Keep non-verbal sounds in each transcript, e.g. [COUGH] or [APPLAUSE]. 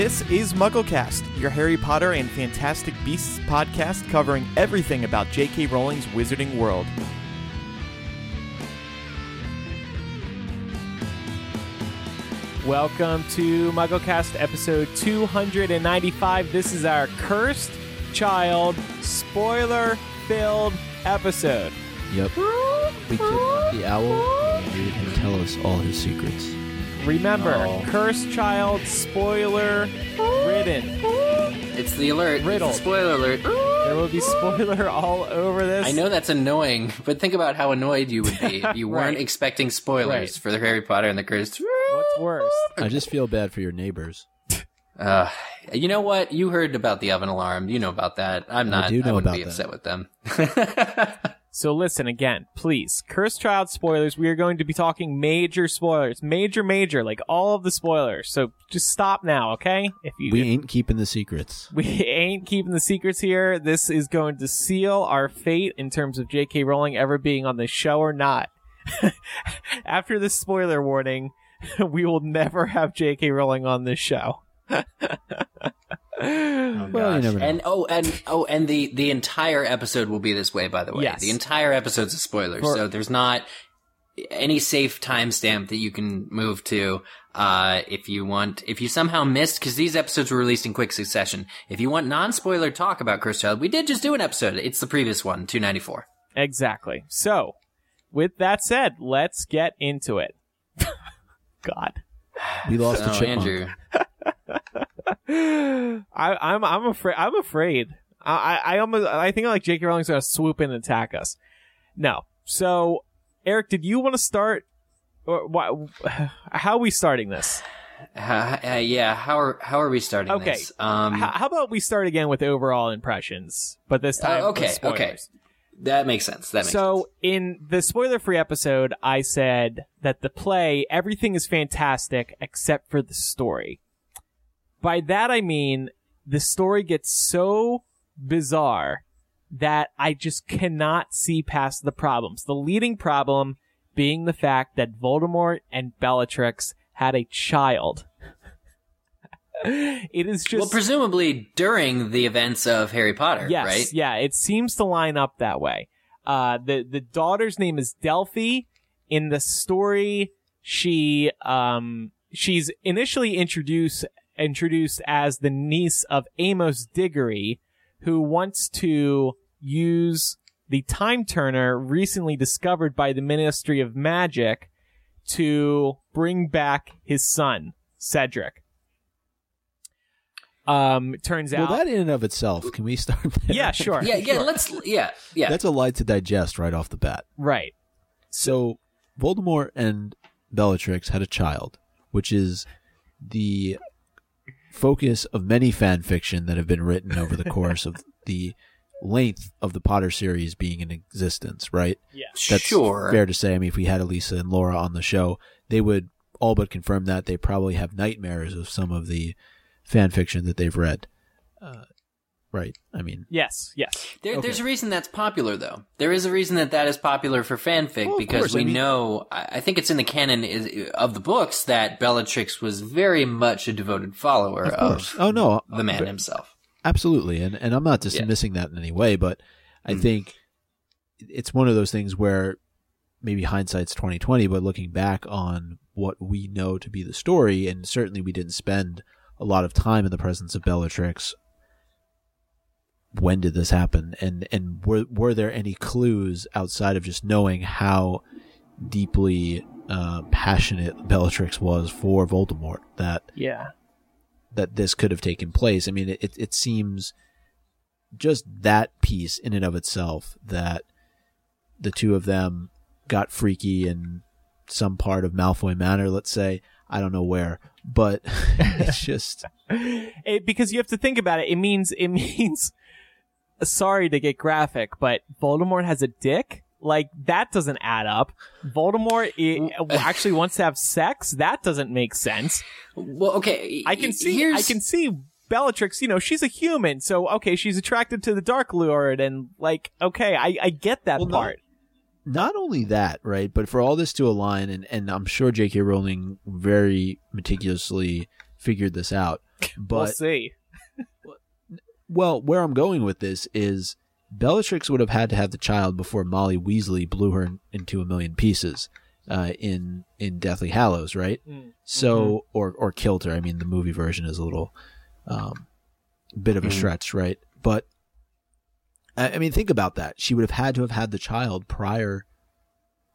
This is MuggleCast, your Harry Potter and Fantastic Beasts podcast covering everything about J.K. Rowling's Wizarding World. Welcome to MuggleCast episode 295. This is our Cursed Child spoiler filled episode. Yep. We kidnapped the owl and made him tell us all his secrets. Remember, Oh. Cursed Child spoiler ridden. It's the alert. Riddle. It's the spoiler alert. There will be spoiler all over this. I know that's annoying, but think about how annoyed you would be if [LAUGHS] you weren't Right. expecting spoilers Right. for the Harry Potter and the Cursed. What's worse? I just feel bad for your neighbors. [LAUGHS] Uh, you know what? You heard about the oven alarm. You know about that. I'm not. I do know wouldn't about be that. upset with them. [LAUGHS] So listen again, please. Curse Child spoilers. We are going to be talking major spoilers, major, major, like all of the spoilers. So just stop now, okay? If you We ain't keeping the secrets. [LAUGHS] we ain't keeping the secrets here. This is going to seal our fate in terms of J.K. Rowling ever being on the show or not. [LAUGHS] After this spoiler warning, [LAUGHS] we will never have J.K. Rowling on this show. Well, you never know. And oh, and oh, and the the entire episode will be this way. By the way, Yes. the entire episode's a spoiler, For- so there's not any safe timestamp that you can move to uh if you want if you somehow missed because these episodes were released in quick succession if you want non-spoiler talk about cursed child we did just do an episode it's the previous one 294 Exactly. So, with that said, let's get into it. [LAUGHS] God. we lost the oh chipmunk. andrew [LAUGHS] [LAUGHS] I, I'm I'm afraid. I'm afraid. I, I I almost. I think like J.K. Rowling's gonna swoop in and attack us. No. So, Eric, did you want to start? Or why? [SIGHS] How are we starting this? uh, uh, yeah how are how are we starting Okay. this um H- how about we start again with overall impressions, but this time Uh, okay, okay. that makes sense that makes so sense in the spoiler-free episode, I said that the play, everything is fantastic except for the story. By that I mean the story gets so bizarre that I just cannot see past the problems. The leading problem being the fact that Voldemort and Bellatrix had a child. [LAUGHS] it is just well presumably during the events of harry potter Yes, right yeah, it seems to line up that way. Uh, the the daughter's name is Delphi. In the story, she um she's initially introduced introduced as the niece of Amos Diggory, who wants to use the time turner recently discovered by the Ministry of Magic to bring back his son Cedric. Um, it turns Well, out that in and of itself, can we start? there? yeah, sure. yeah yeah sure. let's yeah yeah That's a lot to digest right off the bat. Right. So, Voldemort and Bellatrix had a child, which is the focus of many fan fiction that have been written over the course of [LAUGHS] the length of the Potter series being in existence, right? Yeah. That's sure fair to say. I mean, if we had Elisa and Laura on the show, they would all but confirm that they probably have nightmares of some of the fan fiction that they've read. Uh, right. I mean, Yes. Yes. There, Okay. There's a reason that's popular, though. There is a reason that that is popular for fanfic Well, because course, I we mean- know. I I think it's in the canon is, of the books that Bellatrix was very much a devoted follower of of. Oh no, the man uh, himself. absolutely, and and I'm not dismissing that in any way, but I Mm. think it's one of those things where maybe hindsight's 2020, but looking back on what we know to be the story, and certainly we didn't spend a lot of time in the presence of Bellatrix. When did this happen? And and were were there any clues outside of just knowing how deeply uh, passionate Bellatrix was for Voldemort that Yeah. that this could have taken place. I mean, it, it seems just that piece in and of itself that the two of them got freaky in some part of Malfoy Manor, let's say. I don't know where, but [LAUGHS] it's [LAUGHS] just, It, because you have to think about it. It means it [LAUGHS] means. Sorry to get graphic, but Voldemort has a dick. Like that doesn't add up. Voldemort i- [LAUGHS] actually wants to have sex. That doesn't make sense. Well, okay. I can see. Here's, I can see Bellatrix. You know, she's a human, so okay, she's attracted to the Dark Lord, and like, okay, I I get that Well, no- part. not only that, right, but for all this to align, and, and I'm sure J.K. Rowling very meticulously figured this out. But we'll see. Well, where I'm going with this is Bellatrix would have had to have the child before Molly Weasley blew her into a million pieces uh, in in Deathly Hallows, right? Mm. So, or or killed her. I mean, the movie version is a little um, bit of a Mhm. stretch, right? But I, I mean, think about that. She would have had to have had the child prior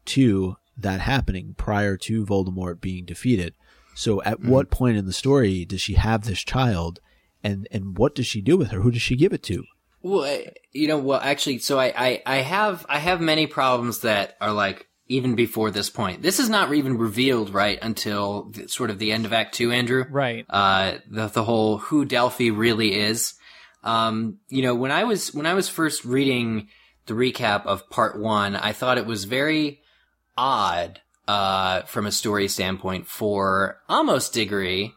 to that happening, prior to Voldemort being defeated. So, at Mhm. what point in the story does she have this child, and and what does she do with her? Who does she give it to? Well, you know, well, actually, so I, I, I have, I have many problems that are like even before this point. This is not even revealed right until the, sort of the end of Act Two, Andrew. Right. Uh, the the whole who Delphi really is. Um, you know, when I was when I was first reading the recap of Part One, I thought it was very odd, uh, from a story standpoint for Amos Diggory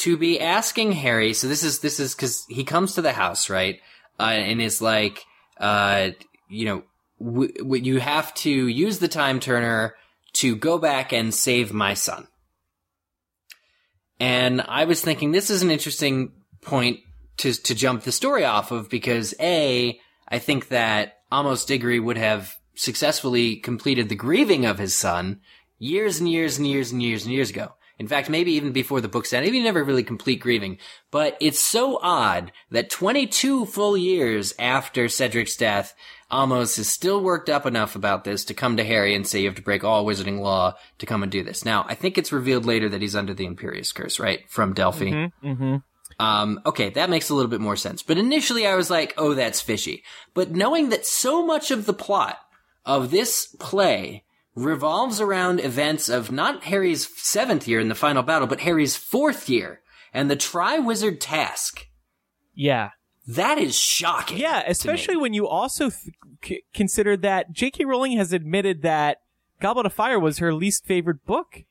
to be asking Harry. So this is this is because he comes to the house, right? uh, and is like, uh, you know, w- w- you have to use the time turner to go back and save my son. And I was thinking this is an interesting point to to jump the story off of because a I think that Amos Diggory would have successfully completed the grieving of his son years and years and years and years and years ago. In fact, maybe even before the book's end, maybe never really complete grieving. But it's so odd that 22 full years after Cedric's death, Amos is still worked up enough about this to come to Harry and say you have to break all wizarding law to come and do this. Now, I think it's revealed later that he's under the Imperius Curse, right? From Delphi. Mm-hmm. Um, okay, that makes a little bit more sense. But initially I was like, oh, that's fishy. But knowing that so much of the plot of this play revolves around events of not Harry's seventh year in the final battle, but Harry's fourth year and the Triwizard Task. Yeah. That is shocking. Yeah, especially when you also th- c- consider that J.K. Rowling has admitted that Goblet of Fire was her least favorite book.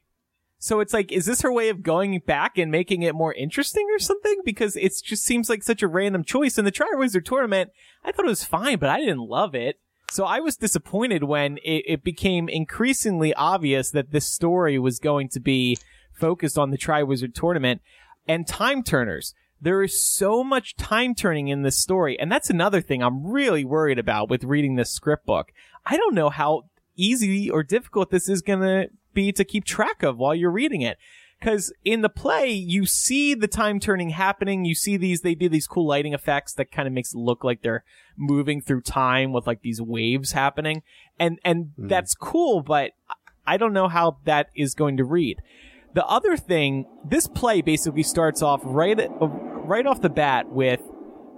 So it's like, is this her way of going back and making it more interesting or something? Because it just seems like such a random choice. And the Triwizard Tournament, I thought it was fine, but I didn't love it. So I was disappointed when it, it became increasingly obvious that this story was going to be focused on the Triwizard Tournament and time turners. There is so much time turning in this story, and that's another thing I'm really worried about with reading this script book. I don't know how easy or difficult this is gonna be to keep track of while you're reading it. Cause in the play, you see the time turning happening. You see these, they do these cool lighting effects that kind of makes it look like they're moving through time with like these waves happening. And, and Mhm. that's cool, but I don't know how that is going to read. The other thing, this play basically starts off right at, right off the bat with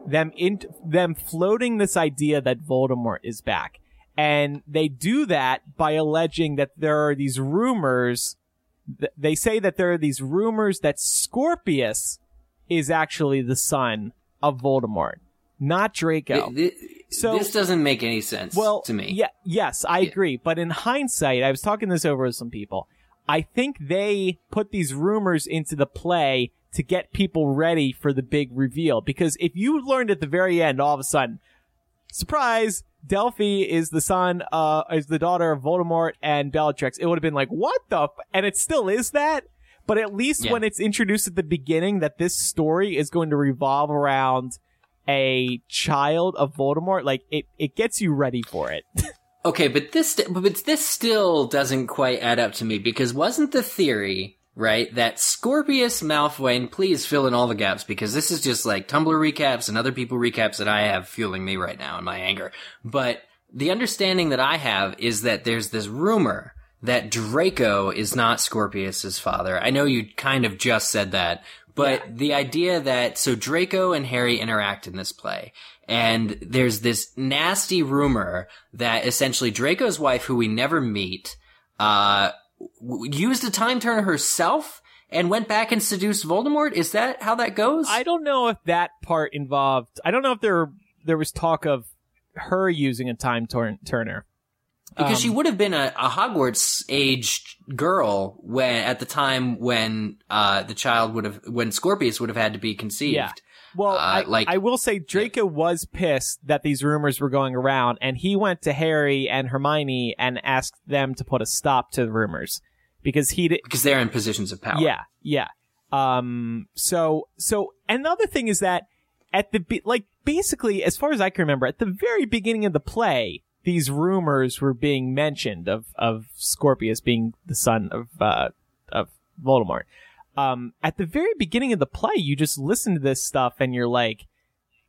them in them floating this idea that Voldemort is back. And they do that by alleging that there are these rumors th- they say that there are these rumors that Scorpius is actually the son of Voldemort, not Draco. Th- th- So- this doesn't make any sense well, to me. Yeah, yes, I Yeah. agree. But in hindsight, I was talking this over with some people. I think they put these rumors into the play to get people ready for the big reveal. Because if you learned at the very end, all of a sudden, surprise, Delphi is the son, uh, is the daughter of Voldemort and Bellatrix, it would have been like, what the? F-? And it still is that. But at least Yeah. when it's introduced at the beginning that this story is going to revolve around a child of Voldemort, like it, it gets you ready for it. [LAUGHS] Okay, but this but this still doesn't quite add up to me because wasn't the theory right that Scorpius Malfoy and please fill in all the gaps because this is just like Tumblr recaps and other people recaps that I have fueling me right now in my anger. But the understanding that I have is that there's this rumor that Draco is not Scorpius's father. I know you kind of just said that, but the idea that so Draco and Harry interact in this play, and there's this nasty rumor that essentially Draco's wife, who we never meet, uh, used a time turner herself and went back and seduced Voldemort. Is that how that goes? I don't know if that part involved. I don't know if there there was talk of her using a time turn- turner. because Um, she would have been a, a Hogwarts aged girl when at the time when uh, the child would have when Scorpius would have had to be conceived. Yeah. Well, Uh, I, like- I will say Draco was pissed that these rumors were going around, and he went to Harry and Hermione and asked them to put a stop to the rumors because he did. because they're in positions of power. Yeah, yeah. Um, so, so another thing is that at the, be- like, basically, as far as I can remember, at the very beginning of the play, these rumors were being mentioned of, of Scorpius being the son of, uh, of Voldemort. Um, at the very beginning of the play, you just listen to this stuff and you're like,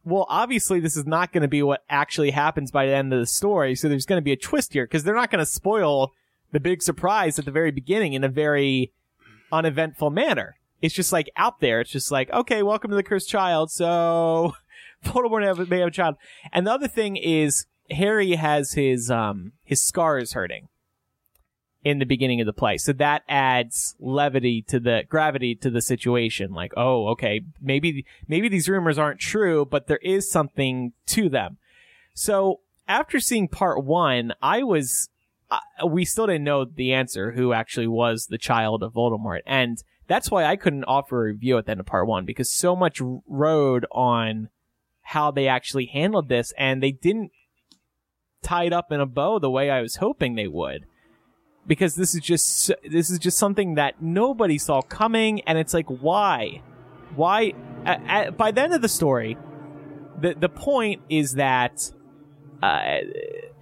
well, obviously this is not going to be what actually happens by the end of the story. So there's going to be a twist here because they're not going to spoil the big surprise at the very beginning in a very uneventful manner. It's just like out there. It's just like, okay, welcome to the cursed child. So [LAUGHS] Voldemort may have a child. And the other thing is Harry has his, um, his scars hurting in the beginning of the play. So that adds levity to the gravity to the situation. Like, oh, okay, maybe, maybe these rumors aren't true, but there is something to them. So after seeing part one, I was, uh, we still didn't know the answer who actually was the child of Voldemort. And that's why I couldn't offer a review at the end of part one because so much rode on how they actually handled this and they didn't tie it up in a bow the way I was hoping they would because this is just this is just something that nobody saw coming and it's like why? Why at, at, by the end of the story the the point is that uh,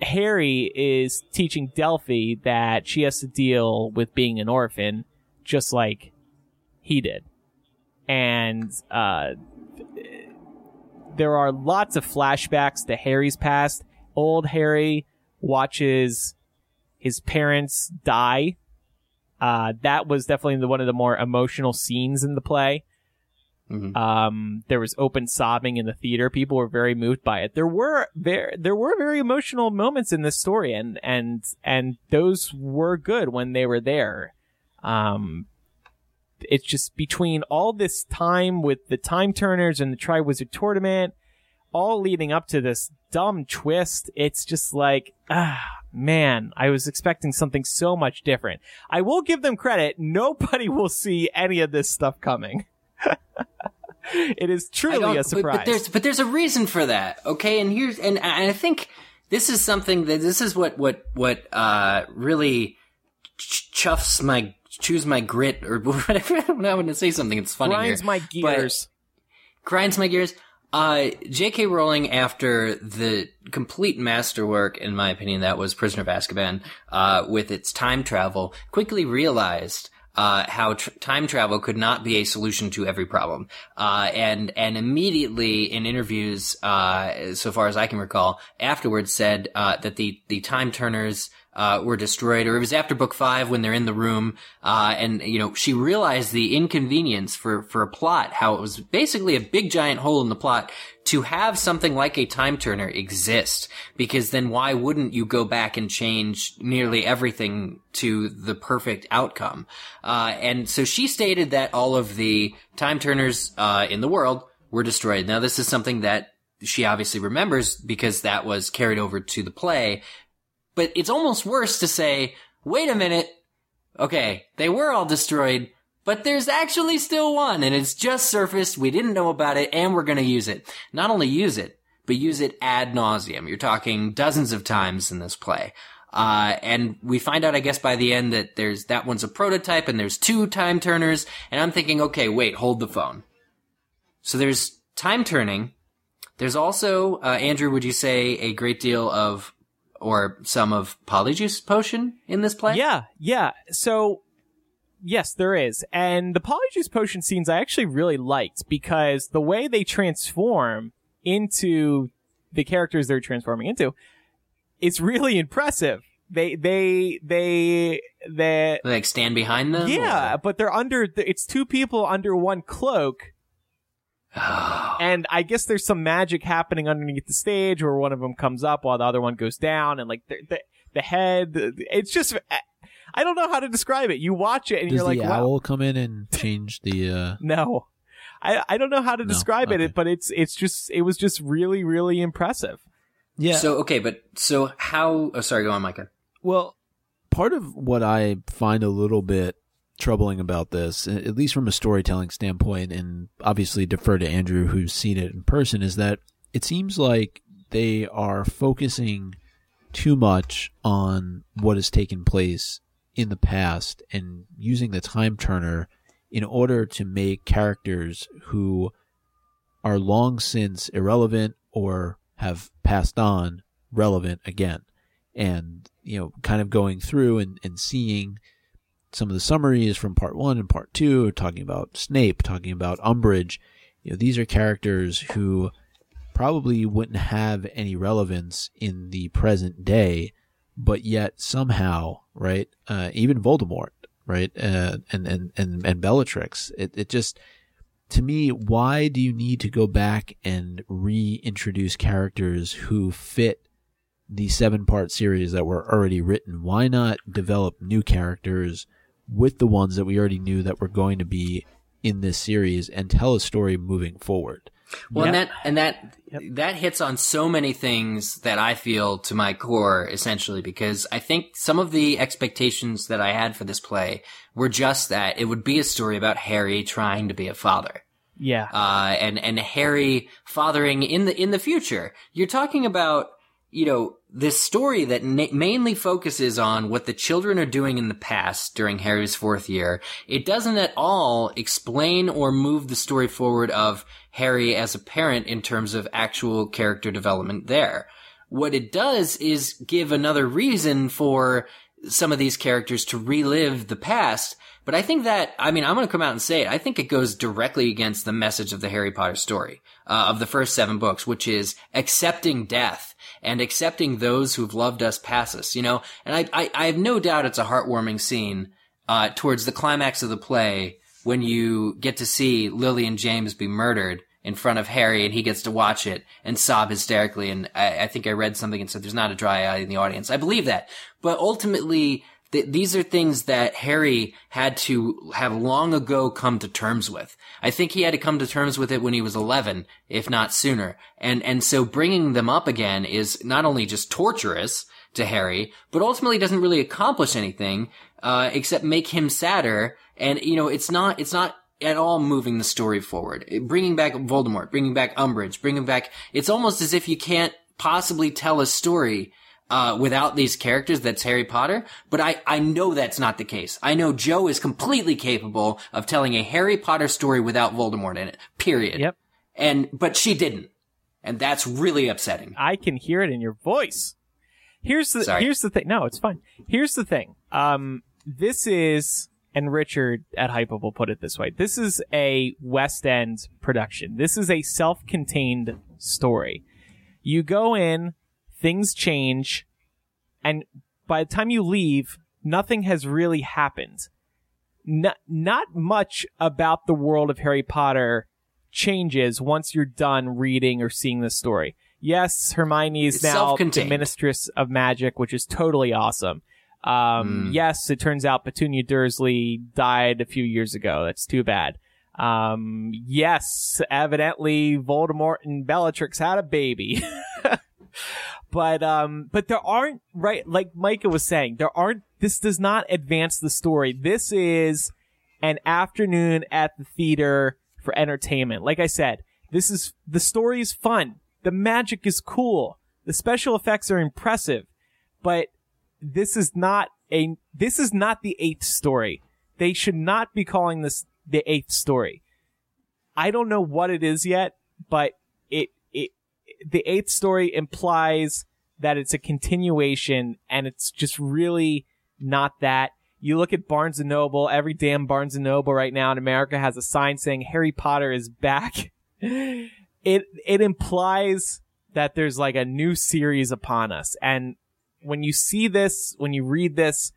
Harry is teaching Delphi that she has to deal with being an orphan just like he did. And uh, there are lots of flashbacks to Harry's past. Old Harry watches his parents die. Uh, that was definitely the, one of the more emotional scenes in the play. Mhm. Um, there was open sobbing in the theater. People were very moved by it. There were very, there were very emotional moments in this story and, and, and those were good when they were there. Um, it's just between all this time with the time turners and the Triwizard tournament, all leading up to this dumb twist. It's just like, ah, man, I was expecting something so much different. I will give them credit. [LAUGHS] Nobody will see any of this stuff coming. [LAUGHS] it is truly a but- surprise. But, there's but there's a reason for that. Okay, and here's and, and I think this is something that this is what what what uh really ch- chuffs my chews my grit or [LAUGHS] whatever. I want to say something, it's funny. Grinds here. my gears. grinds my gears. Uh, J.K. Rowling, after the complete masterwork, in my opinion, that was Prisoner of Azkaban, uh, with its time travel, quickly realized uh, how tr- time travel could not be a solution to every problem, uh, and and immediately in interviews, uh, so far as I can recall, afterwards said uh, that the the time turners uh, were destroyed, or it was after book five when they're in the room, uh, and you know she realized the inconvenience for for a plot, how it was basically a big giant hole in the plot to have something like a time turner exist, because then why wouldn't you go back and change nearly everything to the perfect outcome? Uh, and so she stated that all of the time turners uh, in the world were destroyed. Now this is something that she obviously remembers because that was carried over to the play but it's almost worse to say, wait a minute, okay, they were all destroyed, but there's actually still one, and it's just surfaced, we didn't know about it, and we're gonna use it. Not only use it, but use it ad nauseum. You're talking dozens of times in this play. Uh, and we find out, I guess, by the end that there's, that one's a prototype and there's two time turners, and I'm thinking, okay, wait, hold the phone. So there's time turning. There's also, uh, Andrew, would you say a great deal of or some of Polyjuice Potion in this play? Yeah, yeah. So, yes, there is. And the Polyjuice Potion scenes I actually really liked because the way they transform into the characters they're transforming into, it's really impressive. They, they, they, they, Like stand behind them? yeah, but they're under, it's two people under one cloak. Or- [SIGHS] And I guess there's some magic happening underneath the stage where one of them comes up while the other one goes down and like the, the, the head, it's just, I don't know how to describe it. You watch it and Does you're like, the wow. owl come in and [LAUGHS] change the? uh No. I, I don't know how to No? describe it, but it's it's just it was just really really impressive. Yeah. So, okay, but so how, oh, sorry, go on, Micah. Well, part of what I find a little bit troubling about this, at least from a storytelling standpoint, and obviously defer to Andrew who's seen it in person, is that it seems like they are focusing too much on what has taken place in the past and using the time turner in order to make characters who are long since irrelevant or have passed on relevant again. And, you know, kind of going through and, and seeing some of the summaries from part one and part two, talking about Snape, talking about Umbridge. You know, these are characters who probably wouldn't have any relevance in the present day, but yet somehow, right? Uh, even Voldemort, right? Uh, and, and, and, and Bellatrix. It, it just, to me, why do you need to go back and reintroduce characters who fit the seven part series that were already written? Why not develop new characters with the ones that we already knew that were going to be in this series and tell a story moving forward? Well, Yep. and that and that Yep. that hits on so many things that I feel to my core, essentially, because I think some of the expectations that I had for this play were just that it would be a story about Harry trying to be a father, Yeah. uh, and and Harry fathering in the in the future. You're talking about you know this story that na- mainly focuses on what the children are doing in the past during Harry's fourth year. It doesn't at all explain or move the story forward of Harry as a parent in terms of actual character development there. What it does is give another reason for some of these characters to relive the past. But I think that, I mean, I'm going to come out and say it. I think it goes directly against the message of the Harry Potter story, uh, of the first seven books, which is accepting death and accepting those who've loved us past us, you know? And I, I, I have no doubt it's a heartwarming scene, uh, towards the climax of the play when you get to see Lily and James be murdered in front of Harry and he gets to watch it and sob hysterically. And I, I think I read something and said there's not a dry eye in the audience. I believe that. But ultimately, th- these are things that Harry had to have long ago come to terms with. I think he had to come to terms with it when he was 11, if not sooner. And, and so bringing them up again is not only just torturous to Harry, but ultimately doesn't really accomplish anything, uh, except make him sadder. And, you know, it's not, it's not at all moving the story forward. Bringing back Voldemort, bringing back Umbridge, bringing back, it's almost as if you can't possibly tell a story uh, without these characters that's Harry Potter, but I, I know that's not the case. I know Joe is completely capable of telling a Harry Potter story without Voldemort in it. Period. Yep. And, but she didn't. And that's really upsetting. I can hear it in your voice. Here's the Sorry. here's the thing. No, it's fine. Here's the thing. Um, this is and Richard at Hype will put it this way. This is a West End production. This is a self-contained story. You go in, things change, and by the time you leave, nothing has really happened. Not, not much about the world of Harry Potter changes once you're done reading or seeing the story. Yes, Hermione is It's now the. Ministress of Magic, which is totally awesome. Um, Mm. yes, it turns out Petunia Dursley died a few years ago. That's too bad. Um, yes, evidently Voldemort and Bellatrix had a baby. [LAUGHS] but, um, but there aren't, right, like Micah was saying, there aren't, this does not advance the story. This is an afternoon at the theater for entertainment. Like I said, this is, the story is fun. The magic is cool. The special effects are impressive, but this is not a, this is not the eighth story. They should not be calling this the eighth story. I don't know what it is yet, but it, the eighth story implies that it's a continuation and it's just really not that. You look at Barnes and Noble, every damn Barnes and Noble right now in America has a sign saying Harry Potter is back. [LAUGHS] it, it implies that there's like a new series upon us. And when you see this, when you read this,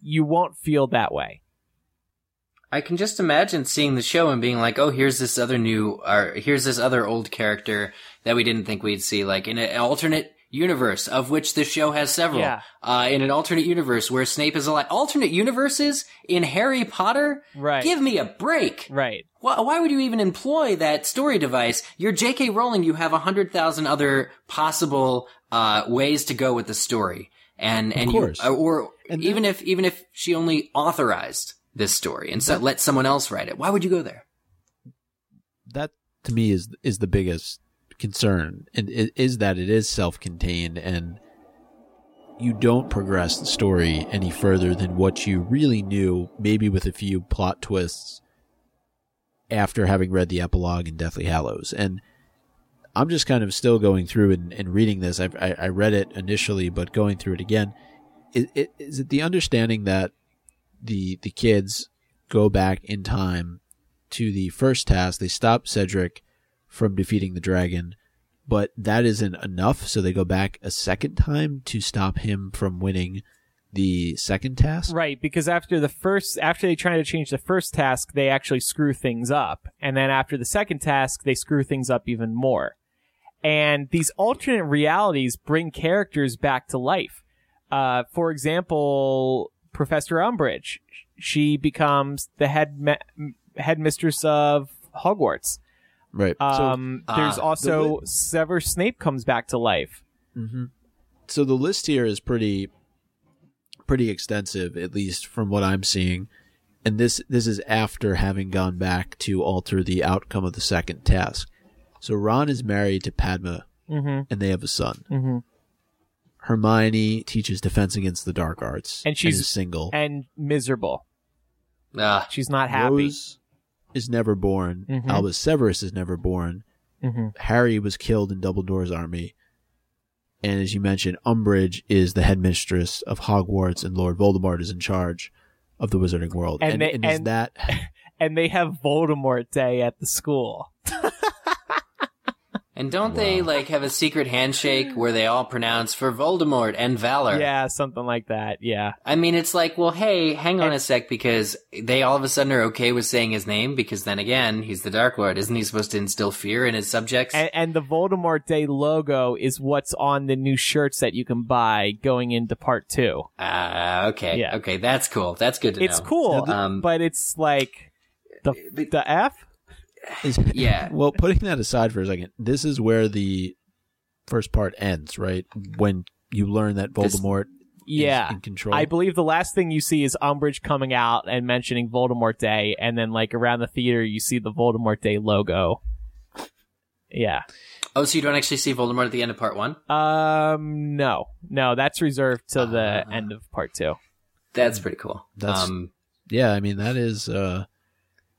you won't feel that way. I can just imagine seeing the show and being like, "Oh, here's this other new, or here's this other old character that we didn't think we'd see." Like in an alternate universe, of which the show has several. Yeah. Uh, in an alternate universe where Snape is alive. Alternate universes in Harry Potter. Right. Give me a break. Right. Why, why would you even employ that story device? You're J.K. Rowling. You have a hundred thousand other possible uh, ways to go with the story, and and course. you or And even if even if she only authorized this story and so let someone else write it, why would you go there? that to me is is the biggest concern and is that it is self-contained and you don't progress the story any further than what you really knew maybe with a few plot twists after having read the epilogue in Deathly Hallows. And I'm just kind of still going through and, and reading this. I've, I, I read it initially, but going through it again. Is, is it the understanding that the the kids go back in time to the first task? They stop Cedric from defeating the dragon, but that isn't enough. So they go back a second time to stop him from winning the second task. Right, because after the first, after they try to change the first task, they actually screw things up. And then after the second task, they screw things up even more. And these alternate realities bring characters back to life. Uh, for example, Professor Umbridge, she becomes the head me- headmistress of Hogwarts. Right. Um, So, there's uh, also Severus Snape comes back to life. hmm So the list here is pretty, pretty extensive, at least from what I'm seeing. And this this is after having gone back to alter the outcome of the second task. So Ron is married to Padma, Mm-hmm. and they have a son. Mm-hmm. Hermione teaches defense against the dark arts, And she's- is single. And miserable. Ah, She's not happy. Rose is never born. Mhm. Albus Severus is never born. Mm-hmm. Harry was killed in Dumbledore's army. And as you mentioned, Umbridge is the headmistress of Hogwarts, and Lord Voldemort is in charge of the Wizarding World. And And, they- and is and- that [LAUGHS] And they have Voldemort Day at the school. And don't they like have a secret handshake where they all pronounce for Voldemort and Valor? Yeah, something like that. Yeah. I mean, it's like, well, hey, hang on And- a sec, because they all of a sudden are okay with saying his name, because then again, he's the Dark Lord. Isn't he supposed to instill fear in his subjects? And, and the Voldemort Day logo is what's on the new shirts that you can buy going into part two. Ah, okay, Yeah. okay, that's cool. That's good to It's know. It's cool, Um, but it's like the the F. is, [LAUGHS] Yeah. [LAUGHS] well, putting that aside for a second, this is where the first part ends, right? When you learn that This- Voldemort Yeah. is in control. I believe the last thing you see is Umbridge coming out and mentioning Voldemort Day, and then like around the theater you see the Voldemort Day logo. Yeah. Oh, so you don't actually see Voldemort at the end of part one? Um. No. No. That's reserved till the Ah. end of part two. That's pretty cool. That's- um, yeah, I mean that is uh,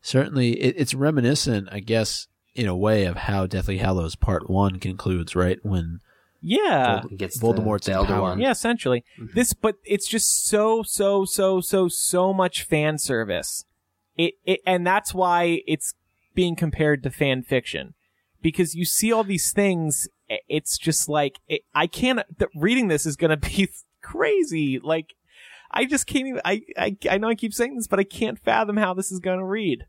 certainly it, it's reminiscent, I guess, in a way of how Deathly Hallows Part One concludes, right? When Yeah. Vold- gets Voldemort's the, the Elder power. One. Yeah, essentially. Mhm. This, but it's just so, so, so, so, so much fan service. It, it, and that's why it's being compared to fan fiction. Because you see all these things, it's just like, it, I can't, th- reading this is gonna [LAUGHS] be crazy. Like, I just can't even, I, I, I know I keep saying this, but I can't fathom how this is gonna read.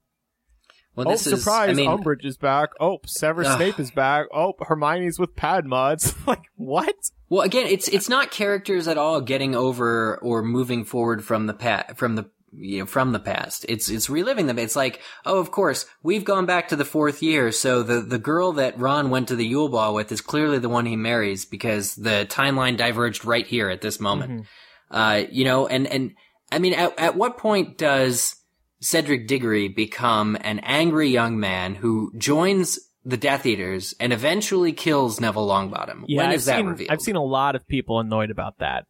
Well, oh, is, surprise, I mean, Umbridge is back. Oh, Severus Ugh. Snape is back. Oh, Hermione's with Padma. It's [LAUGHS] like, what? Well, again, it's it's not characters at all getting over or moving forward from the pa- from the you know from the past. It's it's reliving them. It's like, oh, of course, we've gone back to the fourth year, so the the girl that Ron went to the Yule Ball with is clearly the one he marries because the timeline diverged right here at this moment. Uh, you know, and and I mean, at at what point does Cedric Diggory become an angry young man who joins the Death Eaters and eventually kills Neville Longbottom? Yeah, when I've that seen, revealed? I've seen a lot of people annoyed about that.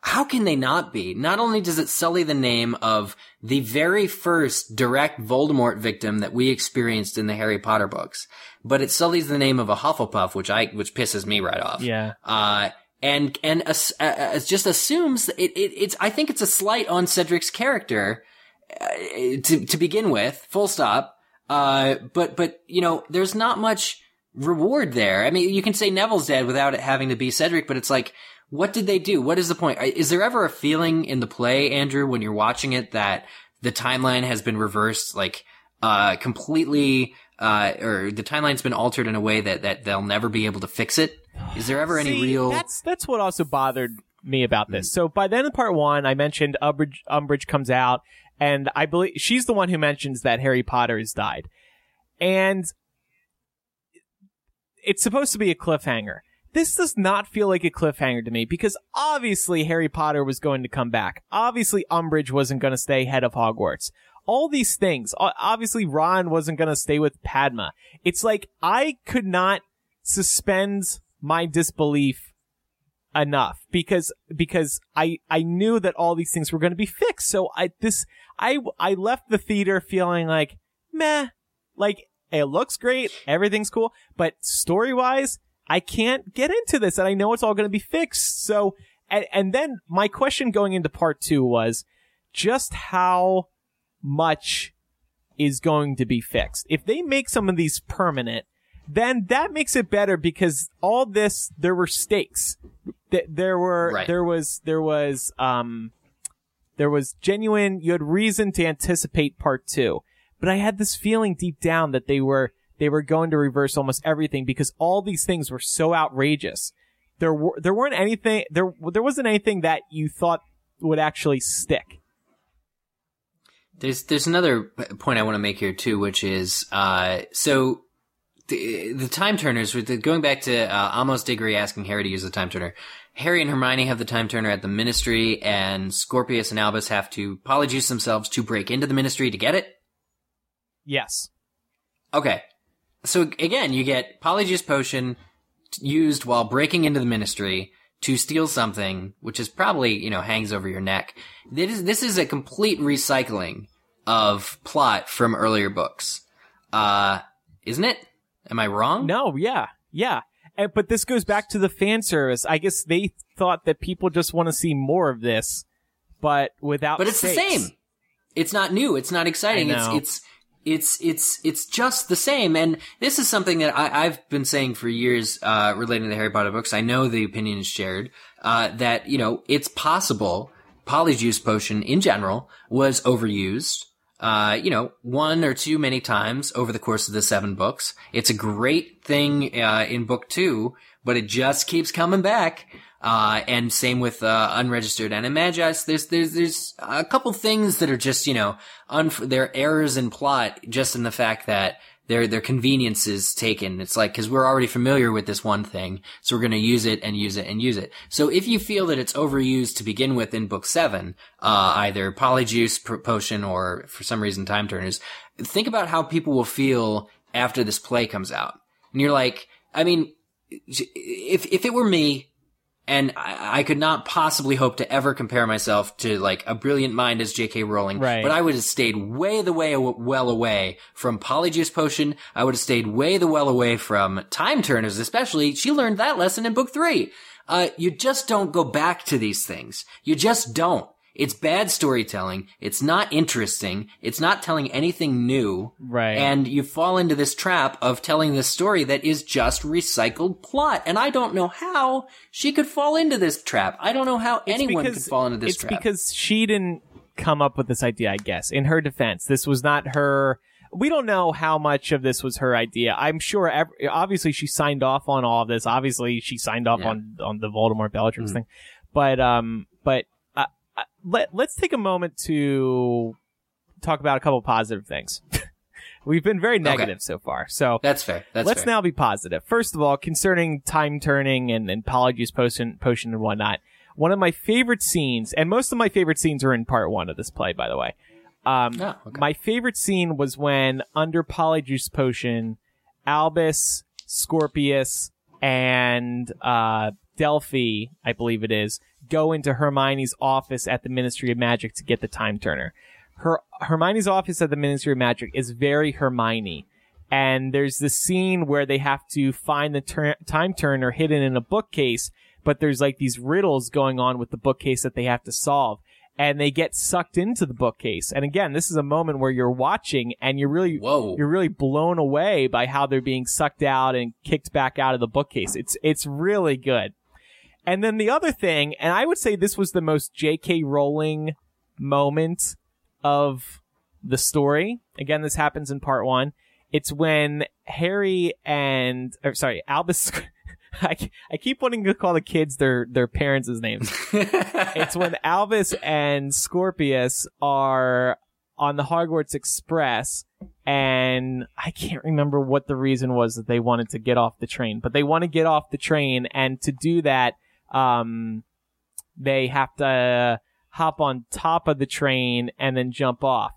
How can they not be? Not only does it sully the name of the very first direct Voldemort victim that we experienced in the Harry Potter books, but it sullies the name of a Hufflepuff, which I, which pisses me right off. Yeah. Uh, and, and, uh, uh, just assumes it, it, it's, I think it's a slight on Cedric's character, to, to begin with, full stop. Uh, but, but, you know, there's not much reward there. I mean, you can say Neville's dead without it having to be Cedric, but it's like, what did they do? What is the point? Is there ever a feeling in the play, Andrew, when you're watching it that the timeline has been reversed, like, uh, completely, uh, or the timeline's been altered in a way that, that they'll never be able to fix it? Is there ever any See, real? That's that's what also bothered me about this. So by the end of part one, I mentioned Umbridge, Umbridge comes out, and I believe she's the one who mentions that Harry Potter has died, and it's supposed to be a cliffhanger. This does not feel like a cliffhanger to me because obviously Harry Potter was going to come back. Obviously Umbridge wasn't going to stay head of Hogwarts. All these things. Obviously Ron wasn't going to stay with Padma. It's like I could not suspend my disbelief enough because because I I knew that all these things were going to be fixed. So I this I I left the theater feeling like meh. Like it looks great, everything's cool, but story wise, I can't get into this, and I know it's all going to be fixed. So, and, and then my question going into part two was just how much is going to be fixed. If they make some of these permanent, then that makes it better because all this there were stakes. There were Right. there was there was um there was genuine you had reason to anticipate part 2. But I had this feeling deep down that they were they were going to reverse almost everything because all these things were so outrageous. There were there weren't anything there there wasn't anything that you thought would actually stick. There's there's another point I want to make here too, which is uh, so the the time turners. With the, going back to uh, Amos Diggory asking Harry to use the time turner. Harry and Hermione have the time turner at the Ministry, and Scorpius and Albus have to polyjuice themselves to break into the Ministry to get it. Yes. Okay, so again, you get polyjuice potion used while breaking into the Ministry to steal something, which is probably you know hangs over your neck. This is this is a complete recycling of plot from earlier books, uh, isn't it? Am I wrong? No, yeah, yeah. And, but this goes back to the fan service. I guess they thought that people just want to see more of this, but without. but it's the same. It's not new. It's not exciting. It's it's it's it's it's just the same. And this is something that I, I've been saying for years, uh, relating to the Harry Potter books. I know the opinion is shared uh, that you know it's possible Polyjuice Potion in general was overused. Uh, you know, one or two many times over the course of the seven books. It's a great thing uh, in book two, but it just keeps coming back. Uh, and same with uh, unregistered animagus. There's there's there's a couple things that are just you know unf- they're errors in plot, just in the fact that their their conveniences taken. It's like because we're already familiar with this one thing, so we're going to use it and use it and use it. So if you feel that it's overused to begin with in book seven, uh, either polyjuice potion or for some reason time turners, think about how people will feel after this play comes out. And you're like, I mean, if if it were me, and I, I could not possibly hope to ever compare myself to like a brilliant mind as J.K. Rowling. Right. But I would have stayed way the way well away from Polyjuice Potion. I would have stayed way the well away from Time Turners, especially. She learned that lesson in book three. Uh, you just don't go back to these things. You just don't. It's bad storytelling. It's not interesting. It's not telling anything new. Right. And you fall into this trap of telling this story that is just recycled plot. And I don't know how she could fall into this trap. I don't know how anyone could fall into this it's trap. because she didn't come up with this idea. I guess in her defense, this was not her. We don't know how much of this was her idea. I'm sure. Ev- obviously, she signed off on all of this. Obviously, she signed off Yeah. on on the Voldemort Bellatrix Mhm. thing. But um, but let let's take a moment to talk about a couple positive things. [LAUGHS] We've been very negative so far. So That's fair. That's Let's fair. now be positive. First of all, concerning time turning and, and Polyjuice potion, potion and whatnot, one of my favorite scenes, and most of my favorite scenes are in part one of this play, by the way. Um, Oh, okay. My favorite scene was when, under Polyjuice potion, Albus, Scorpius, and uh, Delphi, I believe it is, go into Hermione's office at the Ministry of Magic to get the time turner. Her Hermione's office at the Ministry of Magic is very Hermione. And there's this scene where they have to find the tur- time turner hidden in a bookcase but there's like these riddles going on with the bookcase that they have to solve. And they get sucked into the bookcase. And again this is a moment where you're watching and you're really Whoa. you're really blown away by how they're being sucked out and kicked back out of the bookcase. It's it's really good and then the other thing and i would say this was the most jk rowling moment of the story again this happens in part one it's when Harry and, or sorry, Albus. [LAUGHS] I, I keep wanting to call the kids their their parents' names. [LAUGHS] it's when Albus and Scorpius are on the Hogwarts Express, and I can't remember what the reason was that they wanted to get off the train, but they want to get off the train, and to do that, um, they have to hop on top of the train and then jump off.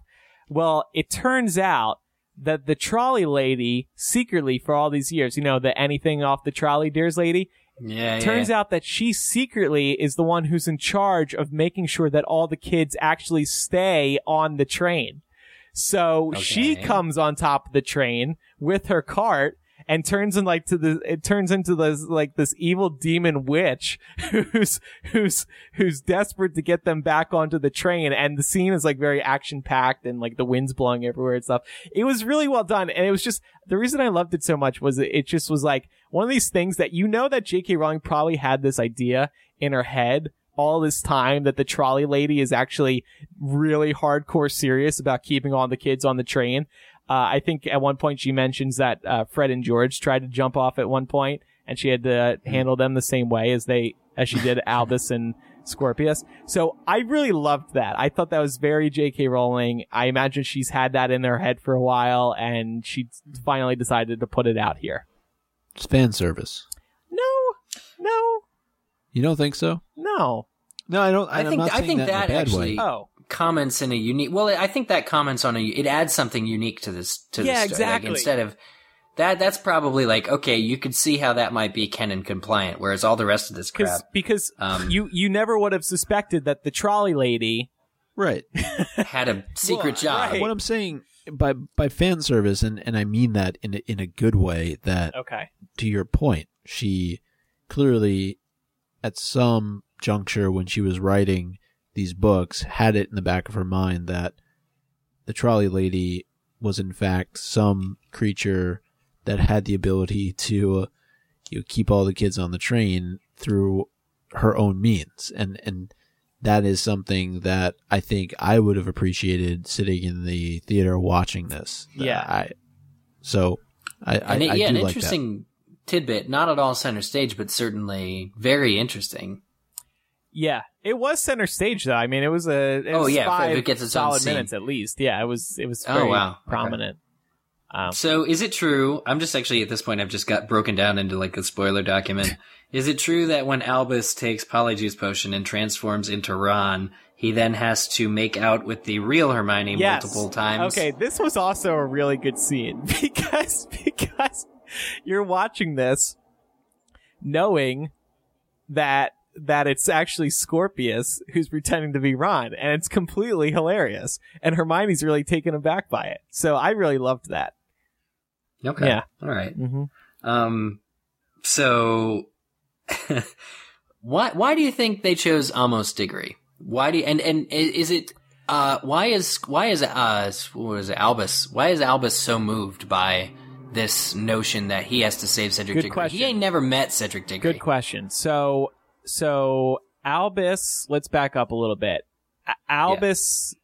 Well, it turns out that the trolley lady secretly for all these years, you know, the anything off the trolley dears lady, yeah, turns yeah. out that she secretly is the one who's in charge of making sure that all the kids actually stay on the train. So she comes on top of the train with her cart and turns in like to the it turns into this like this evil demon witch [LAUGHS] who's who's who's desperate to get them back onto the train and the scene is like very action packed and like the wind's blowing everywhere and stuff. It was really well done and it was just the reason I loved it so much was it, it just was like one of these things that you know that J.K. Rowling probably had this idea in her head all this time that the trolley lady is actually really hardcore serious about keeping all the kids on the train. Uh, I think at one point she mentions that uh, Fred and George tried to jump off at one point, and she had to handle them the same way as they as she did [LAUGHS] Albus and Scorpius. So I really loved that. I thought that was very J.K. Rowling. I imagine she's had that in her head for a while, and she finally decided to put it out here. It's fan service. No, no, You don't think so? no. No, I don't. I I'm think not I think that, that, in a bad actually way. Oh, comments in a unique. Well, I think that comments on a. It adds something unique to this. To Yeah, the story. Like, exactly. instead of that, that's probably like okay, you could see how that might be canon compliant, whereas all the rest of this crap because Um, you you never would have suspected that the trolley lady. Right. [LAUGHS] had a secret Well, job. right. What I'm saying by by fan service, and and I mean that in a, in a good way. That Okay. to your point, she clearly at some juncture when she was writing these books had it in the back of her mind that the trolley lady was in fact some creature that had the ability to uh, you know, keep all the kids on the train through her own means and and that is something that I think I would have appreciated sitting in the theater watching this. Yeah. I so I I, it, I yeah, do an like that. interesting tidbit. Not at all center stage, but certainly very interesting. Yeah, it was center stage though. I mean, it was a it Oh, was yeah, five it gets its solid minutes at least. Yeah, it was it was Oh, very wow. Okay. prominent. Um, So, is it true? I'm just actually at this point. I've just got broken down into like a spoiler document. [LAUGHS] is it true that when Albus takes Polyjuice Potion and transforms into Ron, he then has to make out with the real Hermione yes. multiple times? Okay, this was also a really good scene [LAUGHS] because because you're watching this knowing that that it's actually Scorpius who's pretending to be Ron, and it's completely hilarious. And Hermione's really taken aback by it. So I really loved that. Okay. Yeah. All right. Mm-hmm. Um. So, [LAUGHS] why why do you think they chose Amos Diggory? Why do you, and and is it uh why is why is uh what was it Albus why is Albus so moved by this notion that he has to save Cedric Good Diggory? question. He ain't never met Cedric Diggory. Good question. So, so Albus, let's back up a little bit. Albus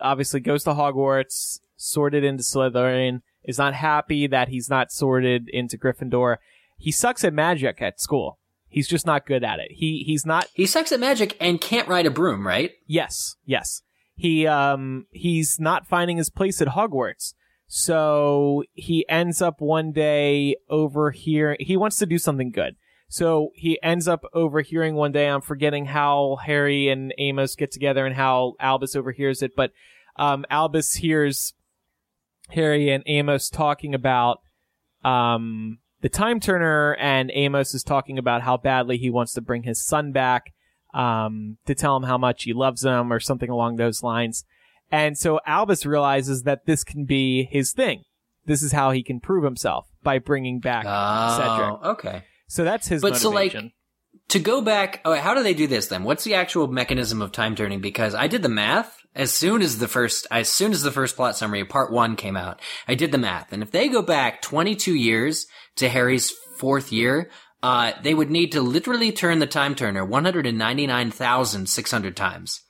obviously goes to Hogwarts, sorted into Slytherin, is not happy that he's not sorted into Gryffindor. He sucks at magic at school. He's just not good at it. He he's not He sucks at magic and can't ride a broom, right? Yes, yes. He um he's not finding his place at Hogwarts. So he ends up one day over here. he wants to do something good. So he ends up overhearing one day, I'm forgetting how Harry and Amos get together and how Albus overhears it, but um Albus hears Harry and Amos talking about um the time turner and Amos is talking about how badly he wants to bring his son back um, to tell him how much he loves him or something along those lines. And so Albus realizes that this can be his thing. This is how he can prove himself by bringing back Oh, Cedric. okay. So that's his But so, like, to go back, oh, how do they do this then? What's the actual mechanism of time turning? Because I did the math as soon as the first, as soon as the first plot summary of part one came out. I did the math, and if they go back 22 years to Harry's fourth year, uh, they would need to literally turn the time turner 199,600 times.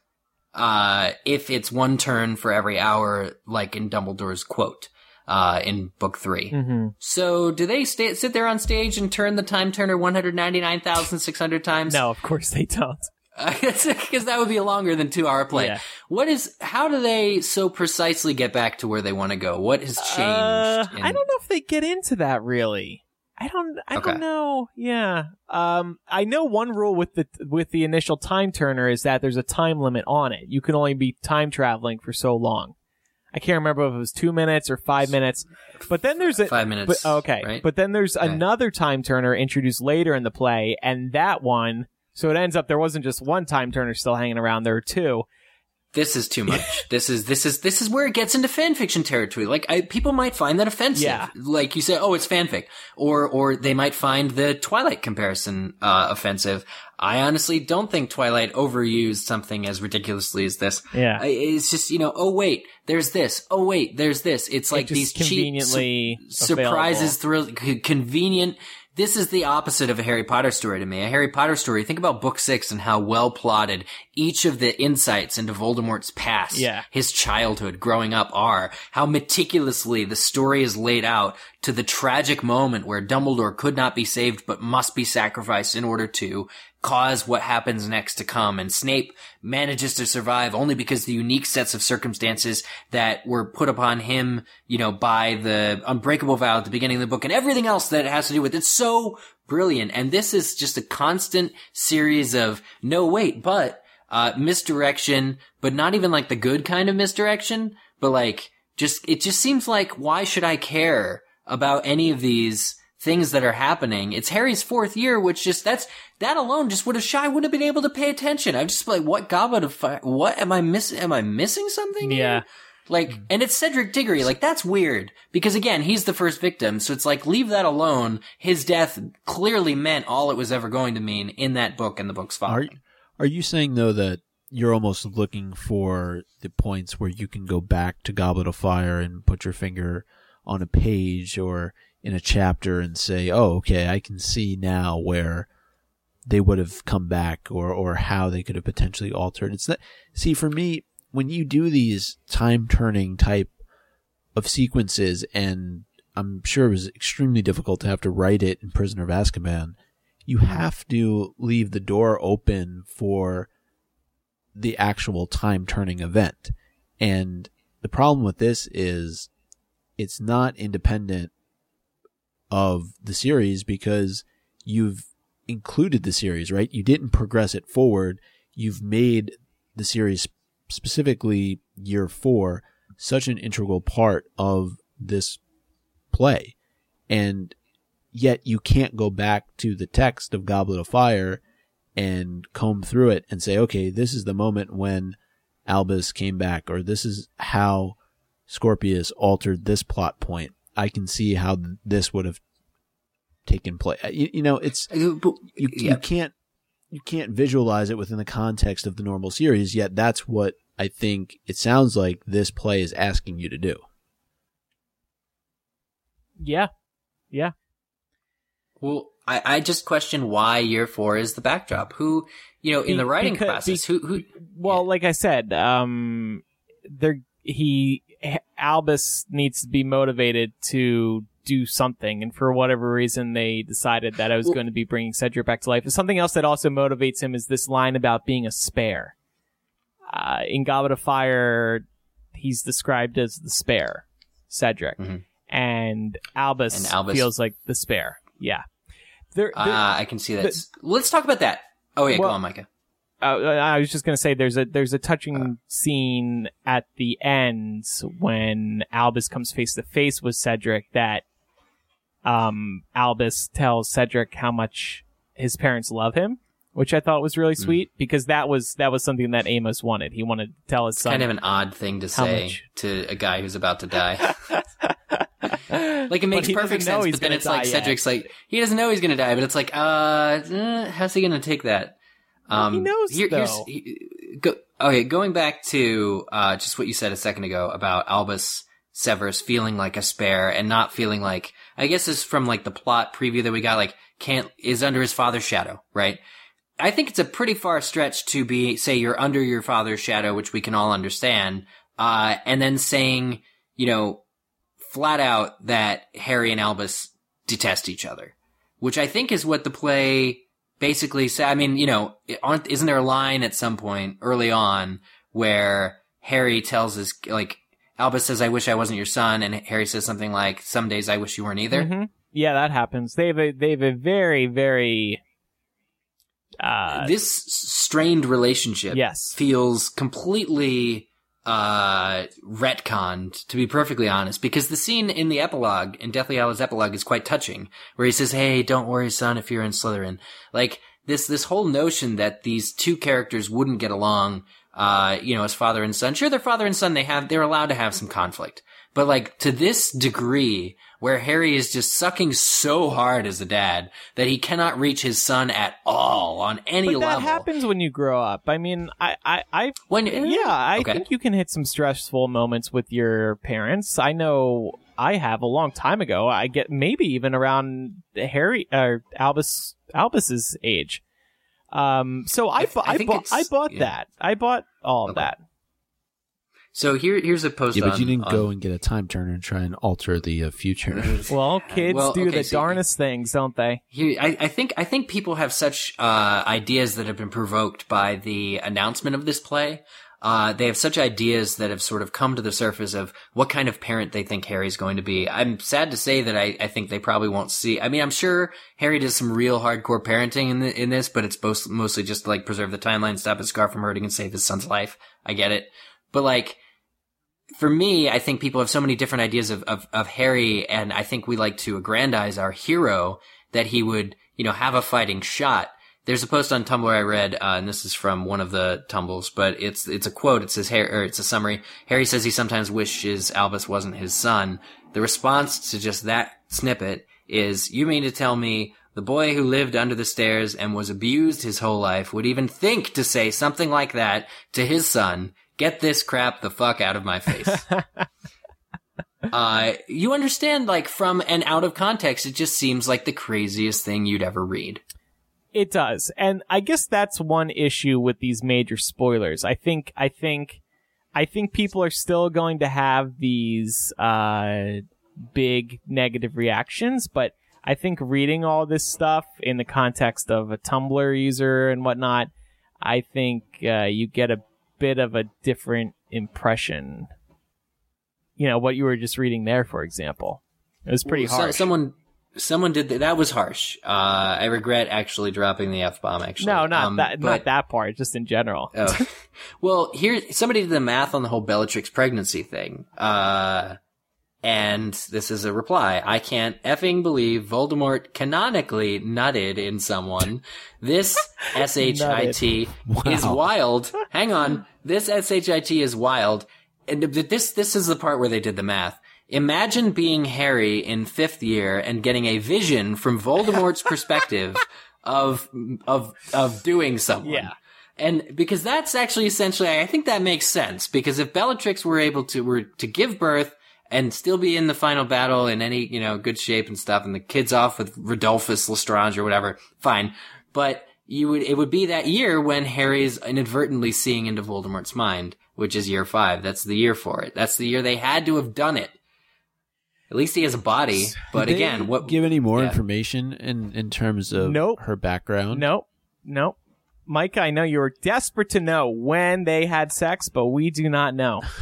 Uh, if it's one turn for every hour, like in Dumbledore's quote, uh, in book 3 hmm So, do they sta sit there on stage and turn the time turner 199,600 times? No, of course they don't. [LAUGHS] Because that would be a longer than two hour play. Yeah. What is, how do they so precisely get back to where they want to go? What has changed? Uh, in- I don't know if they get into that really. I don't. I Okay. don't know. Yeah. Um. I know one rule with the with the initial time turner is that there's a time limit on it. You can only be time traveling for so long. I can't remember if it was two minutes or five minutes. But then there's a Five minutes. But, okay. Right? But then there's another time turner introduced later in the play, and that one, so it ends up there wasn't just one time turner still hanging around, there were two. This is too much. [LAUGHS] this is this is this is where it gets into fan fiction territory. Like I, people might find that offensive. Yeah. Like you say, oh, it's fanfic, or or they might find the Twilight comparison uh, offensive. I honestly don't think Twilight overused something as ridiculously as this. Yeah. I- it's just you know, oh wait, there's this. Oh wait, there's this. It's like just these cheap conveniently su- surprises, thrill, c- convenient. This is the opposite of a Harry Potter story to me. A Harry Potter story. Think about book six and how well plotted each of the insights into Voldemort's past, Yeah. his childhood, growing up are. How meticulously the story is laid out to the tragic moment where Dumbledore could not be saved but must be sacrificed in order to cause what happens next to come. And Snape manages to survive only because the unique sets of circumstances that were put upon him, you know, by the unbreakable vow at the beginning of the book and everything else that it has to do with It's So brilliant. And this is just a constant series of no, wait, but, uh, misdirection, but not even like the good kind of misdirection, but like just, it just seems like why should I care about any of these things that are happening? It's Harry's fourth year, which just, that's, that alone just would have, shy wouldn't have been able to pay attention. I'm just like, what goblet of fire? What am I missing? Am I missing something? here? Yeah. Like, mm. and it's Cedric Diggory. Like, that's weird. Because again, he's the first victim. So it's like, leave that alone. His death clearly meant all it was ever going to mean in that book and the books Are following. are you saying though that you're almost looking for the points where you can go back to Goblet of Fire and put your finger on a page or in a chapter and say, "Oh, okay, I can see now where they would have come back or or how they could have potentially altered." It's that see for me when you do these time turning type of sequences and I'm sure it was extremely difficult to have to write it in Prisoner of Azkaban you have to leave the door open for the actual time turning event. And the problem with this is it's not independent of the series because you've included the series, right? You didn't progress it forward. You've made the series specifically year four such an integral part of this play. And yet you can't go back to the text of Goblet of Fire and comb through it and say, okay, this is the moment when Albus came back, or this is how Scorpius altered this plot point. I can see how this would have taken place. You, you know, it's you, you Yeah. can't you can't visualize it within the context of the normal series. Yet that's what I think it sounds like this play is asking you to do. Yeah. Yeah. Well, I, I just question why year four is the backdrop. Who, you know, in Be- the writing because- process, who, who, Well, like I said, um, there he Albus needs to be motivated to do something, and for whatever reason, they decided that I was going to be bringing Cedric back to life. And something else that also motivates him is this line about being a spare. Uh, in Goblet of Fire, he's described as the spare, Cedric, Mhm. and Albus, And Albus- feels like the spare. Yeah, ah, I can see that. Let's talk about that. Oh yeah, Well- go on, Micah. Uh, I was just gonna say there's a there's a touching scene at the end when Albus comes face to face with Cedric that um Albus tells Cedric how much his parents love him, which I thought was really Hmm. sweet because that was that was something that Amos wanted. He wanted to tell his son Kind of an odd thing to say much? to a guy who's about to die. [LAUGHS] Like it makes perfect sense, but then it's like yet. Cedric's like he doesn't know he's gonna die, but it's like, uh, eh, how's he gonna take that? Um, he knows, here's- though. he- go, okay, going back to uh, just what you said a second ago about Albus Severus feeling like a spare and not feeling like I guess this is from like the plot preview that we got like can't is under his father's shadow, right? I think it's a pretty far stretch to be say you're under your father's shadow, which we can all understand, uh, and then saying you know flat out that Harry and Albus detest each other, which I think is what the play basically said. I mean, you know, aren't isn't there a line at some point early on where Harry tells his like Albus says, "I wish I wasn't your son," and Harry says something like, "Some days I wish you weren't either." Mhm. Yeah, that happens. They have a they have a very very uh this strained relationship yes. feels completely uh retconned to be perfectly honest because the scene in the epilogue in deathly hallows epilogue is quite touching where he says hey don't worry son if you're in slytherin like this this whole notion that these two characters wouldn't get along uh, you know, as father and son. Sure, they're father and son. They have, they're allowed to have some conflict. But like to this degree where Harry is just sucking so hard as a dad that he cannot reach his son at all on any but level. that happens when you grow up. I mean, I, I, I When, yeah, I okay. think you can hit some stressful moments with your parents. I know I have a long time ago. I get maybe even around Harry or Albus Albus's age. Um, so I, I- bu- I I, bought I bought yeah. that. I bought all of Okay. that. So here, here's a post. Yeah, but on- you didn't on- go and get a time turner and try and alter the uh, future. [LAUGHS] Well, kids Well, do okay, the so- darnest things, don't they? Here, I, I think I think people have such uh, ideas that have been provoked by the announcement of this play. Uh, they have such ideas that have sort of come to the surface of what kind of parent they think Harry's going to be. I'm sad to say that I, I think they probably won't see. I mean, I'm sure Harry does some real hardcore parenting in the, in this, but it's most, mostly just to, like preserve the timeline, stop his scar from hurting, and save his son's life. I get it, but like for me, I think people have so many different ideas of, of, of Harry, and I think we like to aggrandize our hero that he would, you know, have a fighting shot. There's a post on Tumblr I read, uh, and this is from one of the tumbles, but it's it's a quote. It says, Harry, or it's a summary. Harry says he sometimes wishes Albus wasn't his son. The response to just that snippet is, "You mean to tell me the boy who lived under the stairs and was abused his whole life would even think to say something like that to his son? Get this crap the fuck out of my face." [LAUGHS] uh, you understand, like from and out of context, it just seems like the craziest thing you'd ever read. It does. And I guess that's one issue with these major spoilers. I think I think I think people are still going to have these uh big negative reactions, but I think reading all this stuff in the context of a Tumblr user and whatnot, I think uh, you get a bit of a different impression. You know, what you were just reading there, for example. It was pretty So- harsh. someone, someone did that. That was harsh. Uh, I regret actually dropping the f bomb. Actually, no, not Um, that, but- not that part, just in general. Oh. [LAUGHS] well, here somebody did the math on the whole Bellatrix pregnancy thing. Uh, and this is a reply. I can't effing believe Voldemort canonically nutted in someone. This [LAUGHS] SHIT is wild. Hang on. This SHIT is wild. And this, this is the part where they did the math. Imagine being Harry in fifth year and getting a vision from Voldemort's [LAUGHS] perspective of, of, of doing someone. Yeah. And because that's actually essentially, I think that makes sense. Because if Bellatrix were able to, were to give birth and still be in the final battle in any, you know, good shape and stuff, and the kid's off with Rodolphus Lestrange or whatever, fine. But you would, it would be that year when Harry's inadvertently seeing into Voldemort's mind, which is year five. That's the year for it. That's the year they had to have done it. At least he has a body. But Did they again, what, give any more yeah. information in in terms of Nope. her background? Nope. Nope. Mike, I know you were desperate to know when they had sex, but we do not know. [LAUGHS]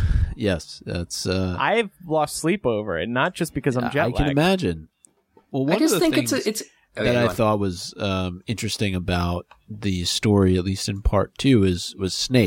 Yes, that's. Uh, I've lost sleep over it, not just because I'm jet I can imagine. Well, one I just of the think things it's a, it's, okay, that go I thought was um, interesting about the story, at least in part two, is was Snape.